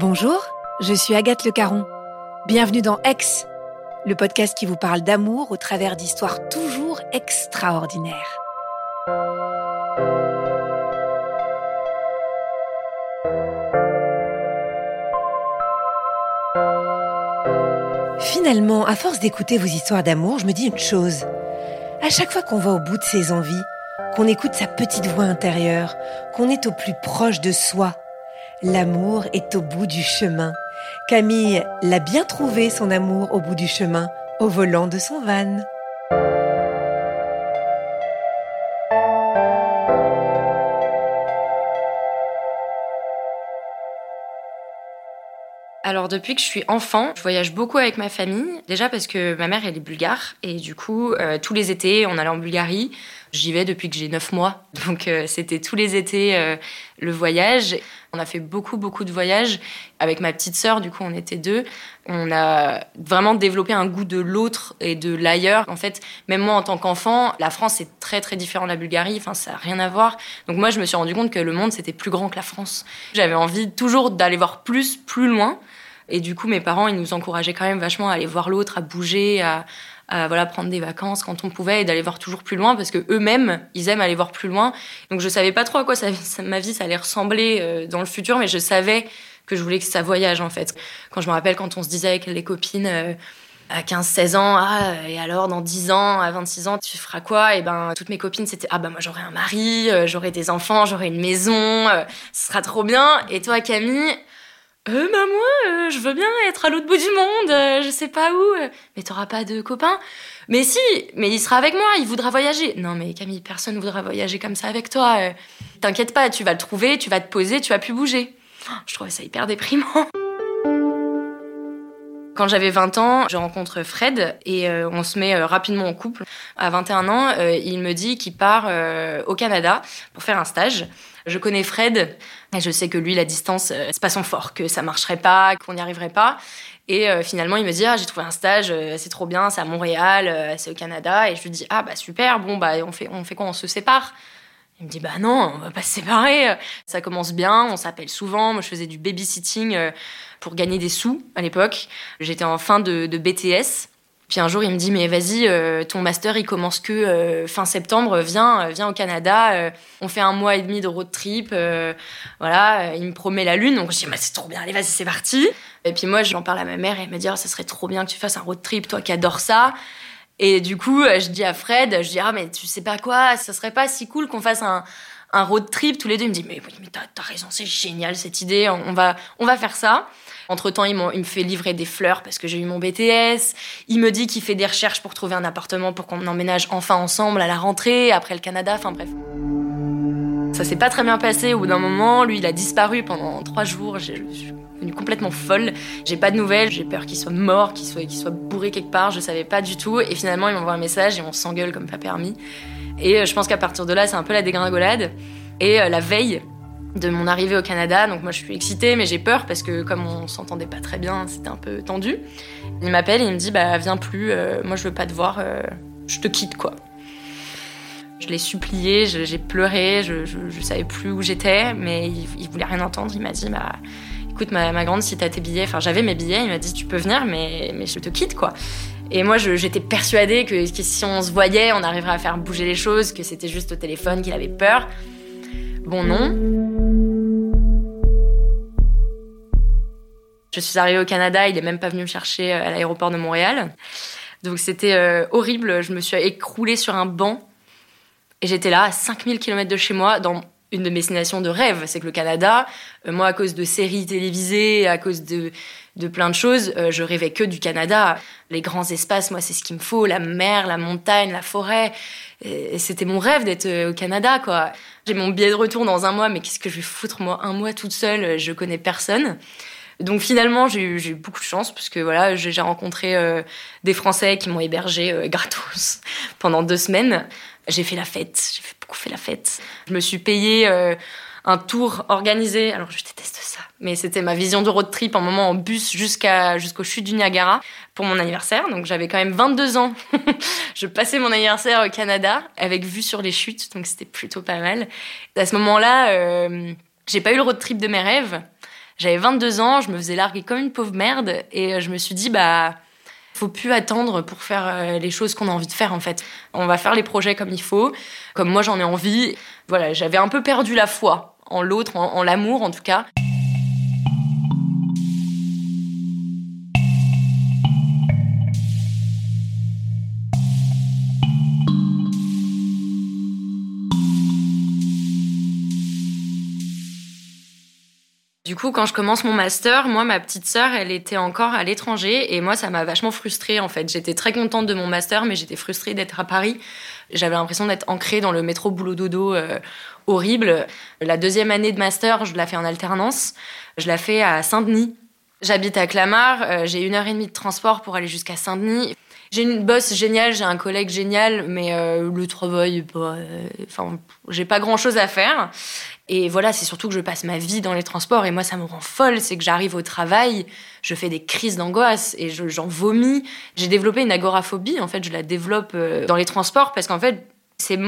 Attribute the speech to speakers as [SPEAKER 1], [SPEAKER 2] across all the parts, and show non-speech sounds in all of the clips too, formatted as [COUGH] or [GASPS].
[SPEAKER 1] Bonjour, je suis Agathe Le Caron. Bienvenue dans Ex, le podcast qui vous parle d'amour au travers d'histoires toujours extraordinaires. Finalement, à force d'écouter vos histoires d'amour, je me dis une chose. À chaque fois qu'on va au bout de ses envies, qu'on écoute sa petite voix intérieure, qu'on est au plus proche de soi, l'amour est au bout du chemin. Camille l'a bien trouvé, son amour, au bout du chemin, au volant de son van.
[SPEAKER 2] Alors depuis que je suis enfant, je voyage beaucoup avec ma famille. Déjà parce que ma mère elle est bulgare et du coup euh, tous les étés on allait en Bulgarie. J'y vais depuis que j'ai 9 mois, donc euh, c'était tous les étés euh, le voyage. On a fait beaucoup beaucoup de voyages avec ma petite sœur. Du coup on était deux. On a vraiment développé un goût de l'autre et de l'ailleurs. En fait, même moi en tant qu'enfant, la France est très très différent de la Bulgarie. Enfin ça a rien à voir. Donc moi je me suis rendu compte que le monde c'était plus grand que la France. J'avais envie toujours d'aller voir plus plus loin. Et du coup, mes parents, ils nous encourageaient quand même vachement à aller voir l'autre, à bouger, à, voilà prendre des vacances quand on pouvait et d'aller voir toujours plus loin parce que eux-mêmes, ils aiment aller voir plus loin. Donc je savais pas trop à quoi ça, ma vie ça allait ressembler euh, dans le futur, mais je savais que je voulais que ça voyage en fait. Quand je me rappelle quand on se disait avec les copines euh, à 15-16 ans, ah, et alors dans 10 ans, à 26 ans, tu feras quoi? Et ben toutes mes copines c'était ah ben moi j'aurai un mari, euh, j'aurai des enfants, j'aurai une maison, ce sera trop bien. Et toi Camille, euh, bah moi, euh, je veux bien être à l'autre bout du monde, euh, je sais pas où. Euh. Mais t'auras pas de copain Mais si, mais il sera avec moi, il voudra voyager. Non mais Camille, personne ne voudra voyager comme ça avec toi. T'inquiète pas, tu vas le trouver, tu vas te poser, tu vas plus bouger. Je trouvais ça hyper déprimant. Quand j'avais 20 ans, je rencontre Fred et on se met rapidement en couple. À 21 ans, il me dit qu'il part au Canada pour faire un stage. Je connais Fred et je sais que lui, la distance, euh, c'est pas son fort, que ça marcherait pas, qu'on n'y arriverait pas. Et euh, finalement, il me dit ah, j'ai trouvé un stage, euh, c'est trop bien, c'est à Montréal, c'est au Canada. Et je lui dis ah bah super, bon bah on fait on fait quoi, on se sépare. Il me dit bah non, on va pas se séparer. Ça commence bien, on s'appelle souvent. Moi, je faisais du babysitting pour gagner des sous à l'époque. J'étais en fin de, de BTS. Puis un jour, il me dit, mais vas-y, euh, ton master, il commence que euh, fin septembre, viens, euh, viens au Canada, on fait un mois et demi de road trip, voilà, il me promet la lune, donc je dis, bah, c'est trop bien, allez, vas-y, c'est parti. Et puis moi, j'en parle à ma mère et elle me dit, oh, ça serait trop bien que tu fasses un road trip, toi qui adores ça. Et du coup, je dis à Fred, je dis, ah, mais tu sais pas quoi, ça serait pas si cool qu'on fasse un, un road trip tous les deux. Il me dit, mais oui, mais t'as as raison, c'est génial cette idée, on, va, on va faire ça. Entre-temps, il, me fait livrer des fleurs parce que j'ai eu mon BTS. Il me dit qu'il fait des recherches pour trouver un appartement pour qu'on emménage enfin ensemble à la rentrée, après le Canada, enfin bref. Ça s'est pas très bien passé au bout d'un moment. Lui, il a disparu pendant trois jours. Je suis devenue complètement folle. J'ai pas de nouvelles. J'ai peur qu'il soit mort, qu'il soit, qu'il soit bourré quelque part. Je savais pas du tout. Et finalement, il m'envoie un message et on s'engueule comme pas permis. Et euh, je pense qu'à partir de là, c'est un peu la dégringolade. Et euh, la veille, de mon arrivée au Canada. Donc moi je suis excitée mais j'ai peur parce que comme on s'entendait pas très bien, c'était un peu tendu. Il m'appelle et il me dit bah viens plus, euh, moi je veux pas te voir, euh, je te quitte quoi. Je l'ai supplié, j'ai pleuré, je, je, savais plus où j'étais, mais il, voulait rien entendre. Il m'a dit bah écoute ma, ma grande si t'as tes billets, enfin j'avais mes billets, il m'a dit tu peux venir mais, mais je te quitte quoi. Et moi, j'étais persuadée que, que, si on se voyait, on arriverait à faire bouger les choses, que c'était juste au téléphone qu'il avait peur. Bon, non. Je suis arrivée au Canada, il est même pas venu me chercher euh, à l'aéroport de Montréal. Donc c'était euh, horrible, je me suis écroulée sur un banc et j'étais là à 5000 km de chez moi dans une de mes destinations de rêve, c'est que le Canada, euh, moi, à cause de séries télévisées, à cause de, plein de choses, je rêvais que du Canada. Les grands espaces, moi, c'est ce qu'il me faut, la mer, la montagne, la forêt. C'était mon rêve d'être au Canada. J'ai mon billet de retour dans un mois, mais qu'est-ce que je vais foutre, moi, un mois toute seule, je connais personne. Donc finalement, j'ai eu, beaucoup de chance parce que voilà, j'ai rencontré des Français qui m'ont hébergé [LAUGHS] gratos pendant deux semaines. J'ai fait la fête, j'ai beaucoup fait la fête. Je me suis payé un tour organisé. Alors je déteste ça, mais c'était ma vision de road trip, un moment en bus jusqu'à jusqu'au chute du Niagara pour mon anniversaire. Donc j'avais quand même 22 ans. [LAUGHS] je passais mon anniversaire au Canada avec vue sur les chutes, donc c'était plutôt pas mal. À ce moment-là, euh, j'ai pas eu le road trip de mes rêves. J'avais 22 ans, je me faisais larguer comme une pauvre merde et euh, je me suis dit bah faut plus attendre pour faire euh, les choses qu'on a envie de faire en fait. On va faire les projets comme il faut, comme moi j'en ai envie. Voilà, j'avais un peu perdu la foi en l'autre, en, l'amour en tout cas. Coup, quand je commence mon master, moi, ma petite sœur, elle était encore à l'étranger et moi, ça m'a vachement frustrée en fait. J'étais très contente de mon master, mais j'étais frustrée d'être à Paris. J'avais l'impression d'être ancrée dans le métro boulot dodo euh, horrible. La deuxième année de master, je la fais en alternance. Je la fais à Saint-Denis. J'habite à Clamart. Euh, j'ai une heure et demie de transport pour aller jusqu'à Saint-Denis. J'ai une boss géniale, j'ai un collègue génial, mais euh, le travail, bah, enfin, j'ai pas grand chose à faire. Et voilà, c'est surtout que je passe ma vie dans les transports et moi, ça me rend folle. C'est que j'arrive au travail, je fais des crises d'angoisse et j'en vomis. J'ai développé une agoraphobie, en fait, je la développe dans les transports parce qu'en fait, c'est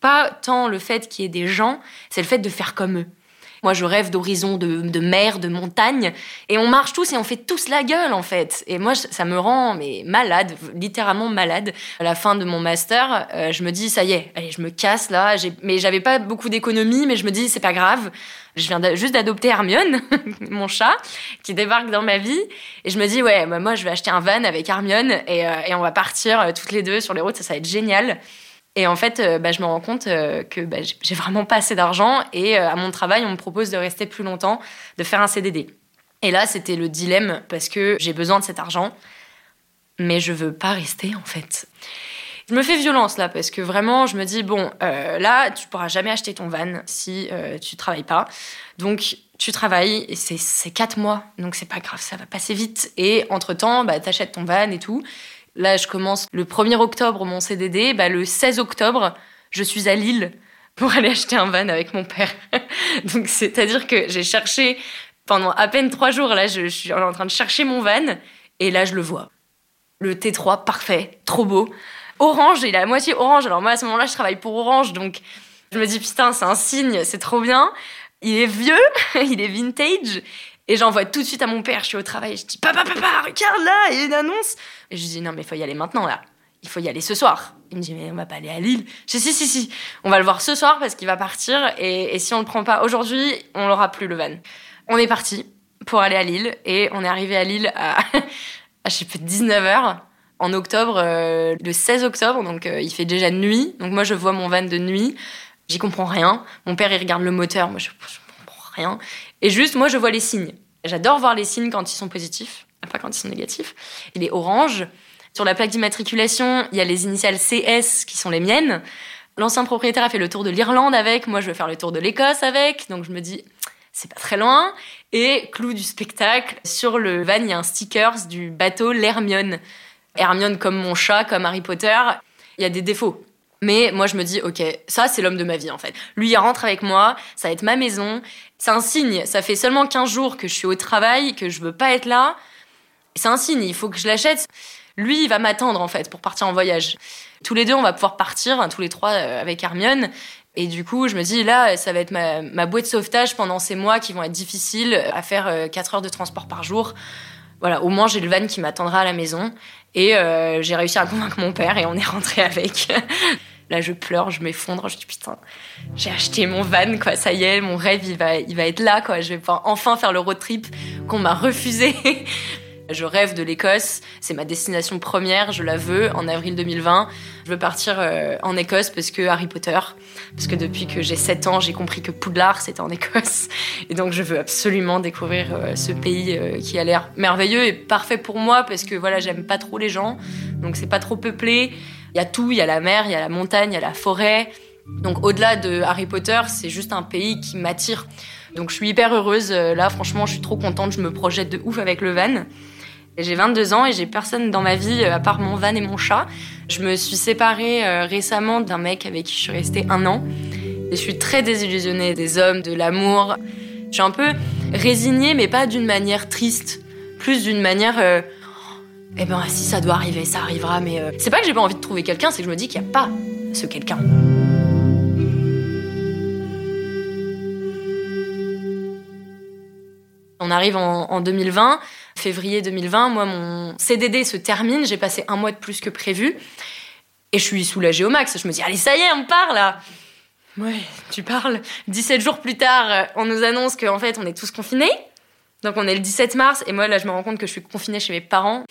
[SPEAKER 2] pas tant le fait qu'il y ait des gens, c'est le fait de faire comme eux. Moi, je rêve d'horizons, de, mer, de montagne. Et on marche tous et on fait tous la gueule, en fait. Et moi, ça me rend mais malade, littéralement malade. À la fin de mon master, euh, je me dis, ça y est, allez, je me casse là. Mais j'avais pas beaucoup d'économie, mais je me dis, c'est pas grave. Je viens juste d'adopter Hermione, [LAUGHS] mon chat, qui débarque dans ma vie. Et je me dis, ouais, moi, je vais acheter un van avec Hermione et, euh, on va partir euh, toutes les deux sur les routes. Ça, ça va être génial. Et en fait, euh, bah, je me rends compte euh, que bah, j'ai vraiment pas assez d'argent et euh, à mon travail, on me propose de rester plus longtemps, de faire un CDD. Et là, c'était le dilemme parce que j'ai besoin de cet argent, mais je veux pas rester en fait. Je me fais violence là parce que vraiment, je me dis bon, là, tu pourras jamais acheter ton van si tu travailles pas. Donc, tu travailles et c'est quatre mois, donc c'est pas grave, ça va passer vite. Et entre temps, bah, t'achètes ton van et tout. Là, je commence le 1er octobre mon CDD. Bah, le 16 octobre, je suis à Lille pour aller acheter un van avec mon père. [LAUGHS] Donc, c'est-à-dire que j'ai cherché pendant à peine trois jours. Là, je, suis en train de chercher mon van et là, je le vois. Le T3, parfait, trop beau. Orange, il est à moitié orange. Alors, moi, à ce moment-là, je travaille pour Orange. Donc, je me dis, putain, c'est un signe, c'est trop bien. Il est vieux, [LAUGHS] il est vintage. Et j'envoie tout de suite à mon père, je suis au travail, je dis Papa, papa, regarde là, il y a une annonce. Et je lui dis Non, mais il faut y aller maintenant là. Il faut y aller ce soir. Il me dit Mais on va pas aller à Lille. Je dis Si, si, si. On va le voir ce soir parce qu'il va partir. Et, si on le prend pas aujourd'hui, on l'aura plus le van. On est parti pour aller à Lille. Et on est arrivé à Lille à, [LAUGHS] je sais pas, 19h en octobre, euh, le 16 octobre. Donc euh, il fait déjà nuit. Donc moi, je vois mon van de nuit. J'y comprends rien. Mon père, il regarde le moteur. Moi, je, je comprends rien. Et juste, moi, je vois les signes. J'adore voir les signes quand ils sont positifs, pas quand ils sont négatifs. Il est orange. Sur la plaque d'immatriculation, il y a les initiales CS qui sont les miennes. L'ancien propriétaire a fait le tour de l'Irlande avec. Moi, je veux faire le tour de l'Écosse avec. Donc, je me dis, c'est pas très loin. Et clou du spectacle, sur le van, il y a un sticker du bateau l'Hermione. Hermione comme mon chat, comme Harry Potter. Il y a des défauts. Mais moi, je me dis, ok, ça, c'est l'homme de ma vie, en fait. Lui, il rentre avec moi, ça va être ma maison. C'est un signe. Ça fait seulement 15 jours que je suis au travail, que je veux pas être là. C'est un signe, il faut que je l'achète. Lui, il va m'attendre, en fait, pour partir en voyage. Tous les deux, on va pouvoir partir, hein, tous les trois, euh, avec Hermione. Et du coup, je me dis, là, ça va être ma, ma bouée de sauvetage pendant ces mois qui vont être difficiles à faire 4 euh, heures de transport par jour. Voilà, au moins, j'ai le van qui m'attendra à la maison. Et euh, j'ai réussi à convaincre mon père et on est rentré avec. [LAUGHS] Là, je pleure, je m'effondre. Je dis putain, j'ai acheté mon van, quoi. Ça y est, mon rêve, il va, il va être là, quoi. Je vais pouvoir enfin faire le road trip qu'on m'a refusé. Je rêve de l'Écosse, c'est ma destination première, je la veux en avril 2020. Je veux partir euh, en Écosse parce que Harry Potter, parce que depuis que j'ai 7 ans, j'ai compris que Poudlard c'était en Écosse. [LAUGHS] Et donc je veux absolument découvrir euh, ce pays euh, qui a l'air merveilleux et parfait pour moi parce que voilà, j'aime pas trop les gens, donc c'est pas trop peuplé. Il y a tout, il y a la mer, il y a la montagne, il y a la forêt. Donc au-delà de Harry Potter, c'est juste un pays qui m'attire. Donc je suis hyper heureuse. Là, franchement, je suis trop contente. Je me projette de ouf avec le van. J'ai 22 ans et j'ai personne dans ma vie euh, à part mon van et mon chat. Je me suis séparée euh, récemment d'un mec avec qui je suis restée un an. Je suis très désillusionnée des hommes, de l'amour. Je suis un peu résignée, mais pas d'une manière triste. Plus d'une manière. Euh, eh ben, si ça doit arriver, ça arrivera. Mais c'est pas que j'ai pas envie de trouver quelqu'un, c'est que je me dis qu'il n'y a pas ce quelqu'un. On arrive en 2020 février 2020, moi, mon CDD se termine, j'ai passé un mois de plus que prévu. Et je suis soulagée au max. Je me dis, allez, ça y est, on part là. Ouais, tu parles. 17 jours plus tard, euh, on nous annonce qu'en fait, on est tous confinés. Donc on est le 17 mars, et moi là, je me rends compte que je suis confinée chez mes parents.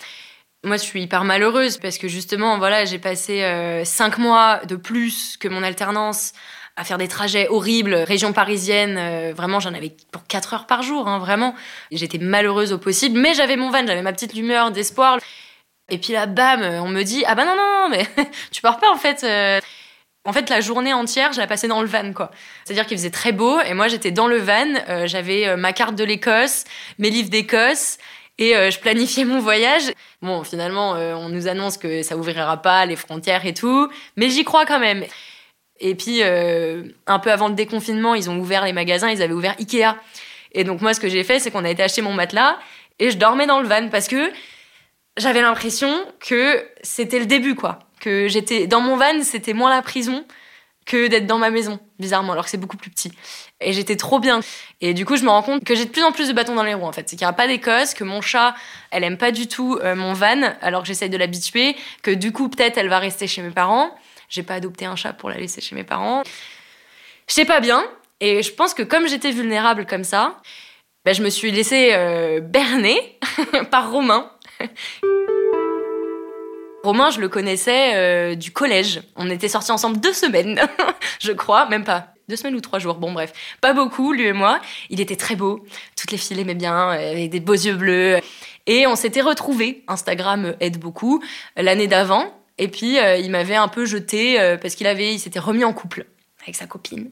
[SPEAKER 2] Moi, je suis hyper malheureuse parce que justement, voilà, j'ai passé 5 euh, mois de plus que mon alternance à faire des trajets horribles, région parisienne, euh, vraiment j'en avais pour 4 heures par jour, hein, vraiment. J'étais malheureuse au possible, mais j'avais mon van, j'avais ma petite lumière d'espoir. Et puis là, bam, on me dit, ah bah non, non, mais [LAUGHS] tu pars pas en fait. Euh. En fait, la journée entière, je la passais dans le van, quoi. C'est-à-dire qu'il faisait très beau, et moi j'étais dans le van, euh, j'avais ma carte de l'Écosse, mes livres d'Écosse, et je planifiais mon voyage. Bon, finalement, on nous annonce que ça ouvrira pas les frontières et tout, mais j'y crois quand même. Et puis, euh, un peu avant le déconfinement, ils ont ouvert les magasins, ils avaient ouvert Ikea. Et donc, moi, ce que j'ai fait, c'est qu'on a été acheter mon matelas et je dormais dans le van parce que j'avais l'impression que c'était le début, quoi. Que j'étais dans mon van, c'était moins la prison que d'être dans ma maison, bizarrement, alors que c'est beaucoup plus petit. Et j'étais trop bien. Et du coup, je me rends compte que j'ai de plus en plus de bâtons dans les roues, en fait. C'est qu'il n'y a pas d'Écosse, que mon chat, elle aime pas du tout euh, mon van, alors que j'essaye de l'habituer, que du coup, peut-être, elle va rester chez mes parents. J'ai pas adopté un chat pour la laisser chez mes parents. Je sais pas bien. Et je pense que comme j'étais vulnérable comme ça, ben je me suis laissée euh, berner [LAUGHS] par Romain. Romain, je le connaissais euh, du collège. On était sortis ensemble deux semaines, [LAUGHS] je crois, même pas. Deux semaines ou trois jours, bon bref. Pas beaucoup, lui et moi. Il était très beau. Toutes les filles l'aimaient bien, avec des beaux yeux bleus. Et on s'était retrouvés. Instagram aide beaucoup. L'année d'avant, et puis, euh, il m'avait un peu jeté euh, parce qu'il avait, il s'était remis en couple avec sa copine.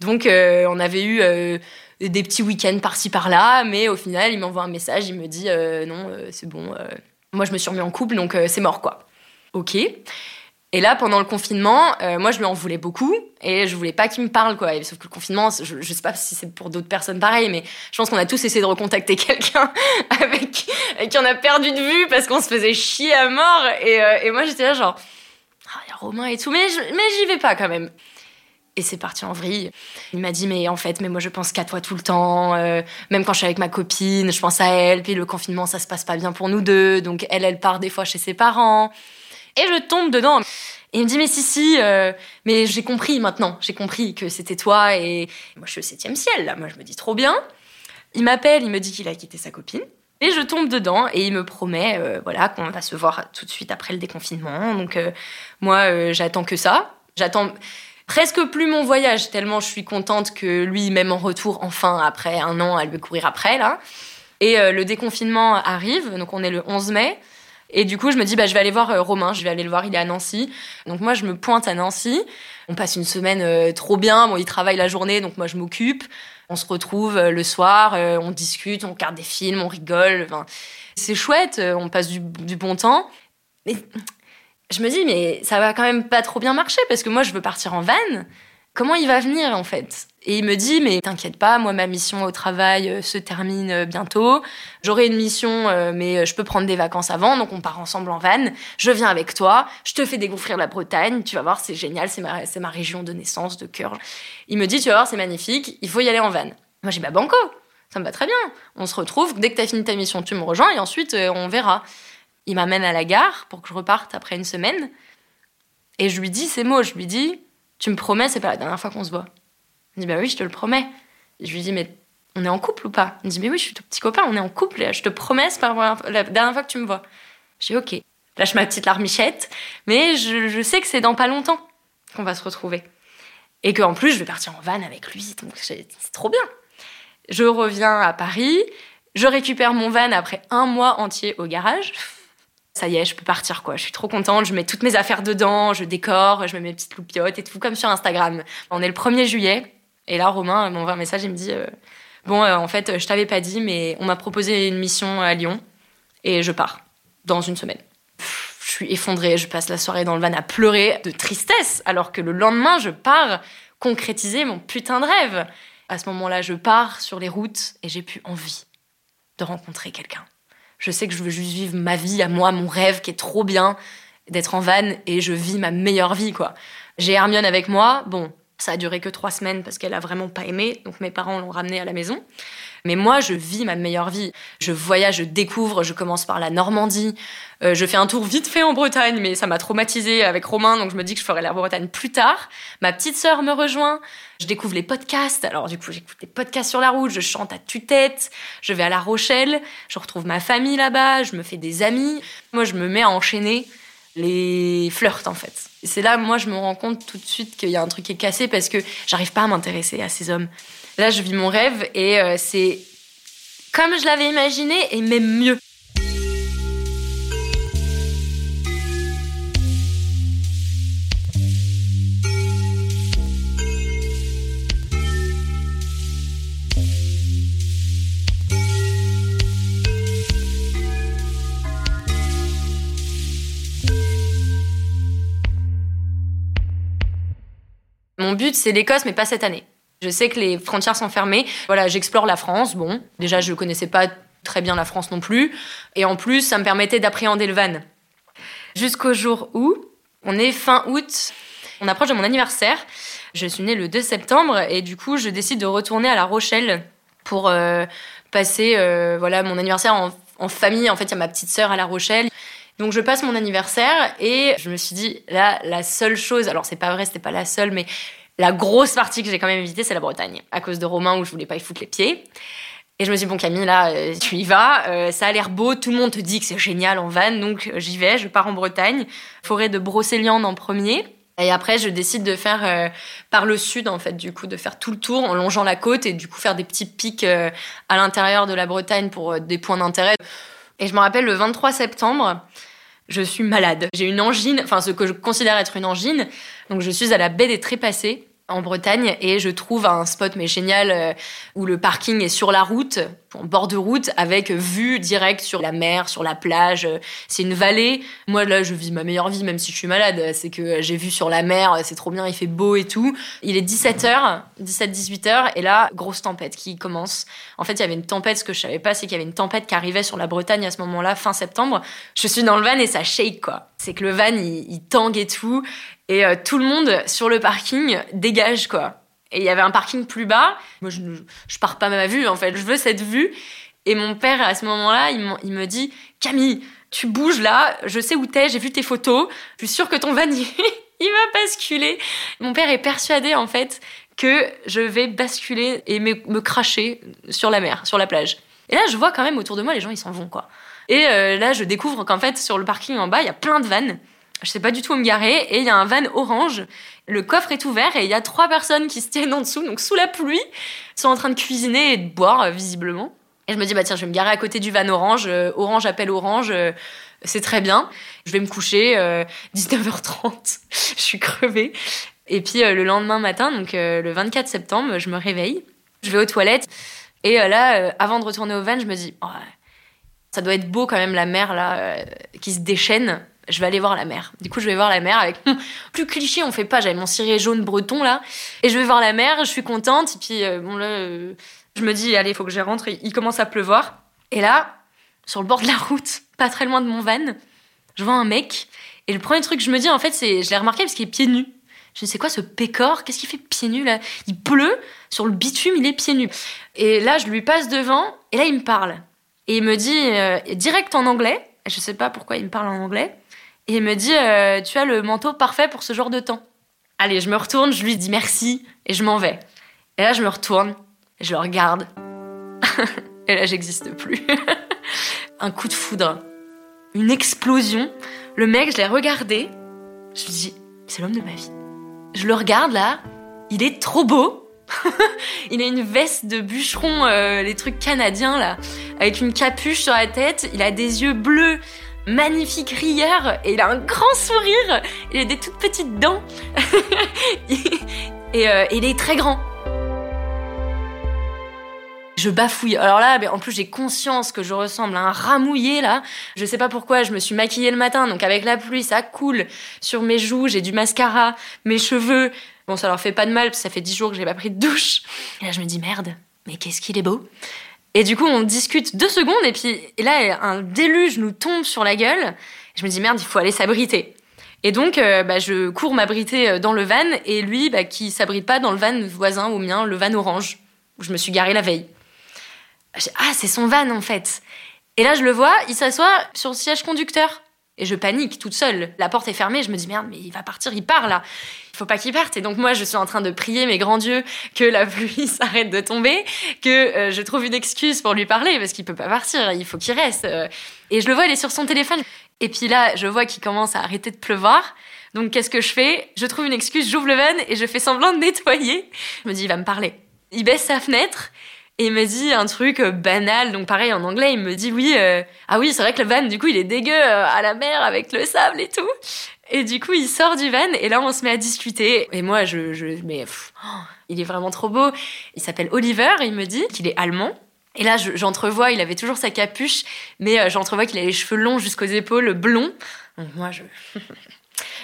[SPEAKER 2] Donc, euh, on avait eu des petits week-ends par-ci par-là, mais au final, il m'envoie un message, il me dit non, c'est bon. moi, je me suis remis en couple, donc c'est mort, quoi. Ok. Et là, pendant le confinement, euh, moi, je lui en voulais beaucoup et je voulais pas qu'il me parle, quoi. sauf que le confinement, je, je sais pas si c'est pour d'autres personnes pareil, mais je pense qu'on a tous essayé de recontacter [LAUGHS] quelqu'un avec, qui on a perdu de vue parce qu'on se faisait chier à mort. Et, euh, moi, j'étais là, genre, ah, il y a Romain et tout, mais, mais j'y vais pas quand même. Et c'est parti en vrille. Il m'a dit, mais en fait, mais moi, je pense qu'à toi tout le temps. Euh, même quand je suis avec ma copine, je pense à elle. Puis le confinement, ça se passe pas bien pour nous deux. Donc elle, elle part des fois chez ses parents. Et je tombe dedans. Et il me dit, mais si, si, euh, mais j'ai compris maintenant, j'ai compris que c'était toi et moi je suis au septième ciel, là, moi je me dis trop bien. Il m'appelle, il me dit qu'il a quitté sa copine. Et je tombe dedans et il me promet euh, voilà qu'on va se voir tout de suite après le déconfinement. Donc euh, moi j'attends que ça. J'attends presque plus mon voyage tellement je suis contente que lui même en retour enfin après un an elle veut courir après là. Et le déconfinement arrive donc on est le 11 mai. Et du coup, je me dis, bah, je vais aller voir euh, Romain, je vais aller le voir, il est à Nancy. Donc moi, je me pointe à Nancy. On passe une semaine euh, trop bien. Bon, il travaille la journée, donc moi, je m'occupe. On se retrouve euh, le soir, on discute, on regarde des films, on rigole. C'est chouette, on passe du, du bon temps. Mais je me dis, mais ça va quand même pas trop bien marcher parce que moi, je veux partir en van comment il va venir en fait? Et il me dit, mais t'inquiète pas, moi ma mission au travail euh, se termine euh, bientôt. J'aurai une mission, euh, mais je peux prendre des vacances avant, donc on part ensemble en van. Je viens avec toi, je te fais découvrir la Bretagne, tu vas voir, c'est génial, c'est ma, région de naissance, de cœur. Il me dit, tu vas voir, c'est magnifique, il faut y aller en van. Moi j'ai, bah banco, ça me va très bien. On se retrouve, dès que t'as fini ta mission, tu me rejoins et ensuite on verra. Il m'amène à la gare pour que je reparte après une semaine. Et je lui dis ces mots, je lui dis, tu me promets, c'est pas la dernière fois qu'on se voit. Il me dit, bah oui, je te le promets. je lui dis, mais on est en couple ou pas? Il me dit, mais oui, je suis ton petit copain, on est en couple, je te promets, c'est la dernière fois que tu me vois. J'ai ok. Lâche ma petite larmichette, mais je, sais que c'est dans pas longtemps qu'on va se retrouver. Et qu'en plus, je vais partir en van avec lui, donc c'est trop bien. Je reviens à Paris, je récupère mon van après un mois entier au garage. Ça y est, je peux partir quoi. Je suis trop contente. Je mets toutes mes affaires dedans, je décore, je mets mes petites loupiottes et tout comme sur Instagram. On est le 1er juillet et là Romain m'envoie un message et me dit euh, bon euh, en fait je t'avais pas dit mais on m'a proposé une mission à Lyon et je pars dans une semaine. je suis effondrée, je passe la soirée dans le van à pleurer de tristesse alors que le lendemain je pars concrétiser mon putain de rêve. À ce moment-là, je pars sur les routes et j'ai plus envie de rencontrer quelqu'un. Je sais que je veux juste vivre ma vie à moi, mon rêve qui est trop bien d'être en van et je vis ma meilleure vie, quoi. J'ai Hermione avec moi. Bon, ça a duré que trois semaines parce qu'elle a vraiment pas aimé, donc mes parents l'ont ramenée à la maison. Mais moi, je vis ma meilleure vie. Je voyage, je découvre, je commence par la Normandie. Euh, je fais un tour vite fait en Bretagne, mais ça m'a traumatisé avec Romain, donc je me dis que je ferai la Bretagne plus tard. Ma petite sœur me rejoint. Je découvre les podcasts. Alors du coup, j'écoute des podcasts sur la route, je chante à tue-tête. Je vais à La Rochelle, je retrouve ma famille là-bas, je me fais des amis. Moi, je me mets à enchaîner les flirts en fait. C'est là, moi, je me rends compte tout de suite qu'il y a un truc qui est cassé parce que j'arrive pas à m'intéresser à ces hommes. Là, je vis mon rêve et euh, c'est comme je l'avais imaginé et même mieux. Mon but, c'est l'Écosse, mais pas cette année. Je sais que les frontières sont fermées. Voilà, j'explore la France. Bon, déjà, je ne connaissais pas très bien la France non plus. Et en plus, ça me permettait d'appréhender le van. Jusqu'au jour où, on est fin août, on approche de mon anniversaire. Je suis née le 2 septembre et du coup, je décide de retourner à La Rochelle pour euh, passer euh, voilà, mon anniversaire en, en famille. En fait, il y a ma petite sœur à La Rochelle. Donc je passe mon anniversaire et je me suis dit là la seule chose alors c'est pas vrai c'était pas la seule mais la grosse partie que j'ai quand même évité, c'est la Bretagne, à cause de Romain où je voulais pas y foutre les pieds. Et je me suis dit, bon Camille, là, euh, tu y vas, euh, ça a l'air beau, tout le monde te dit que c'est génial en van, donc euh, j'y vais, je pars en Bretagne, forêt de Brocéliande en premier. Et après, je décide de faire par le sud, en fait, du coup, de faire tout le tour en longeant la côte et du coup faire des petits pics à l'intérieur de la Bretagne pour des points d'intérêt. Et je me rappelle le 23 septembre, je suis malade. J'ai une angine, enfin ce que je considère être une angine. Donc je suis à la baie des Trépassés en Bretagne et je trouve un spot mais génial euh, où le parking est sur la route, en bord de route, avec vue directe sur la mer, sur la plage. C'est une vallée. Moi là, je vis ma meilleure vie même si je suis malade. C'est que j'ai vu sur la mer, c'est trop bien, il fait beau et tout. Il est 17h, 17-18h et là, grosse tempête qui commence. En fait, il y avait une tempête, ce que je savais pas, c'est qu'il y avait une tempête qui arrivait sur la Bretagne à ce moment-là, fin septembre. Je suis dans le van et ça shake quoi. C'est que le van, il, il tangue et tout. Et euh, tout le monde sur le parking dégage, quoi. Et il y avait un parking plus bas. Moi, je, pars pas ma vue, en fait. Je veux cette vue. Et mon père, à ce moment-là, il, il, me dit Camille, tu bouges là, je sais où t'es, j'ai vu tes photos, je suis sûre que ton van, [LAUGHS] il, va basculer. Mon père est persuadé, en fait, que je vais basculer et me, me, cracher sur la mer, sur la plage. Et là, je vois quand même autour de moi, les gens, ils s'en vont, quoi. Et euh, là, je découvre qu'en fait, sur le parking en bas, il y a plein de vannes je sais pas du tout où me garer, et il y a un van orange. Le coffre est ouvert et il y a trois personnes qui se tiennent en dessous, donc sous la pluie, sont en train de cuisiner et de boire, euh, visiblement. Et je me dis, bah tiens, je vais me garer à côté du van orange. Euh, orange appelle orange, c'est très bien. Je vais me coucher, 19h30, [LAUGHS] je suis crevée. Et puis le lendemain matin, donc le 24 septembre, je me réveille, je vais aux toilettes. Et là, avant de retourner au van, je me dis, oh, ça doit être beau quand même la mer là, qui se déchaîne je vais aller voir la mer. Du coup, je vais voir la mer avec [LAUGHS] plus cliché, on fait pas. J'avais mon ciré jaune breton là, et je vais voir la mer. Je suis contente. Et puis euh, bon là, euh, je me dis allez, il faut que je rentre. Il commence à pleuvoir. Et là, sur le bord de la route, pas très loin de mon van, je vois un mec. Et le premier truc que je me dis en fait, c'est, je l'ai remarqué parce qu'il est pieds nus. Je sais quoi ce pécor Qu'est-ce qu'il fait pieds nus là? Il pleut sur le bitume, il est pieds nus. Et là, je lui passe devant. Et là, il me parle. Et il me dit euh, direct en anglais. Je sais pas pourquoi il me parle en anglais. Et il me dit euh, Tu as le manteau parfait pour ce genre de temps. Allez, je me retourne, je lui dis merci et je m'en vais. Et là, je me retourne, et je le regarde [LAUGHS] et là, j'existe plus. [LAUGHS] un coup de foudre, une explosion. Le mec, je l'ai regardé. Je me dis, c'est l'homme de ma vie. Je le regarde là, il est trop beau. [LAUGHS] il a une veste de bûcheron, euh, les trucs canadiens là, avec une capuche sur la tête. Il a des yeux bleus, magnifiques rieurs, et il a un grand sourire. Il a des toutes petites dents. [LAUGHS] et euh, il est très grand je bafouille. Alors là, en plus, j'ai conscience que je ressemble à un rat mouillé, là. Je sais pas pourquoi, je me suis maquillée le matin, donc avec la pluie, ça coule sur mes joues, j'ai du mascara, mes cheveux. Bon, ça leur fait pas de mal, parce ça fait dix jours que j'ai pas pris de douche. Et là, je me dis, merde, mais qu'est-ce qu'il est beau. Et du coup, on discute deux secondes, et puis là, un déluge nous tombe sur la gueule. Je me dis, merde, il faut aller s'abriter. Et donc, euh, bah, je cours m'abriter euh, dans le van, et lui, bah, qui s'abrite pas dans le van voisin au mien, le van orange, où je me suis garée la veille. Ah, c'est son van en fait. Et là, je le vois, il s'assoit sur le siège conducteur. Et je panique toute seule. La porte est fermée, je me dis merde, mais il va partir, il part là. Il faut pas qu'il parte. Et donc moi, je suis en train de prier mes grands dieux que la pluie [LAUGHS] s'arrête de tomber, que euh, je trouve une excuse pour lui parler parce qu'il peut pas partir, il faut qu'il reste. Euh. Et je le vois, il est sur son téléphone. Et puis là, je vois qu'il commence à arrêter de pleuvoir. Donc qu'est-ce que je fais? Je trouve une excuse, j'ouvre le van et je fais semblant de nettoyer. Je me dis, il va me parler. Il baisse sa fenêtre et il me dit un truc euh, banal, donc pareil en anglais, il me dit oui, euh, ah oui, c'est vrai que le van, du coup, il est dégueu euh, à la mer avec le sable et tout. Et du coup, il sort du van et là, on se met à discuter. Et moi, je, je mais oh, il est vraiment trop beau. Il s'appelle Oliver, il me dit qu'il est allemand. Et là, j'entrevois, il avait toujours sa capuche, mais j'entrevois qu'il a les cheveux longs jusqu'aux épaules, blonds. Donc moi, je... [LAUGHS]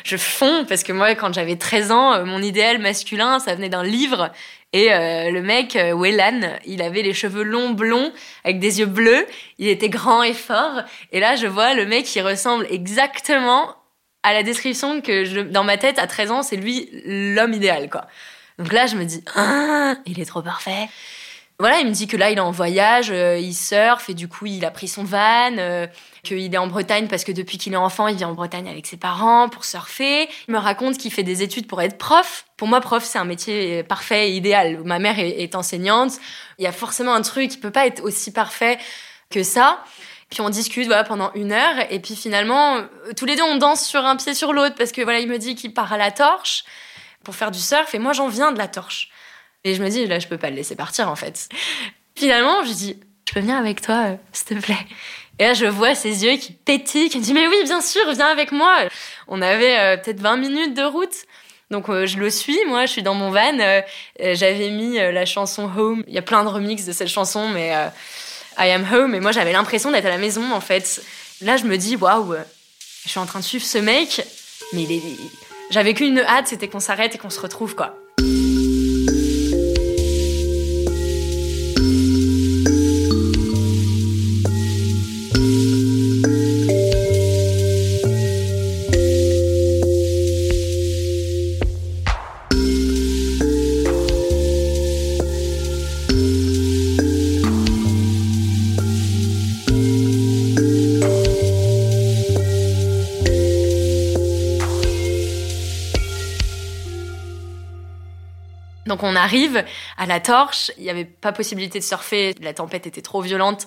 [SPEAKER 2] je fonds parce que moi, quand j'avais 13 ans, mon idéal masculin, ça venait d'un livre et euh, le mec, euh, il avait les cheveux longs, blonds, avec des yeux bleus. Il était grand et fort. Et là, je vois le mec qui ressemble exactement à la description que je, dans ma tête, à 13 ans, c'est lui l'homme idéal, quoi. Donc là, je me dis, ah, il est trop parfait. Voilà, il me dit que là, il est en voyage, euh, il surfe, et du coup, il a pris son van qu'il est en Bretagne parce que depuis qu'il est enfant, il vit en Bretagne avec ses parents pour surfer. Il me raconte qu'il fait des études pour être prof. Pour moi, prof, c'est un métier parfait et idéal. Ma mère est, enseignante. Il y a forcément un truc qui peut pas être aussi parfait que ça. Puis on discute pendant une heure et puis finalement tous les deux on danse sur un pied sur l'autre parce que voilà il me dit qu'il part à la torche pour faire du surf et moi j'en viens de la torche. Et je me dis là je peux pas le laisser partir en fait. Finalement je dis je peux venir avec toi euh, s'il te plaît. Et là, je vois ses yeux qui pétillent, qui me dit Mais oui, bien sûr, viens avec moi. On avait euh, peut-être 20 minutes de route. Donc euh, je le suis, moi, je suis dans mon van. J'avais mis la chanson Home. Il y a plein de remixes de cette chanson, mais I Am Home. Et moi, j'avais l'impression d'être à la maison, en fait. Là, je me dis Waouh, je suis en train de suivre ce mec. Mais j'avais qu'une hâte, c'était qu'on s'arrête et qu'on se retrouve, quoi. Arrive à la torche, il n'y avait pas possibilité de surfer, la tempête était trop violente.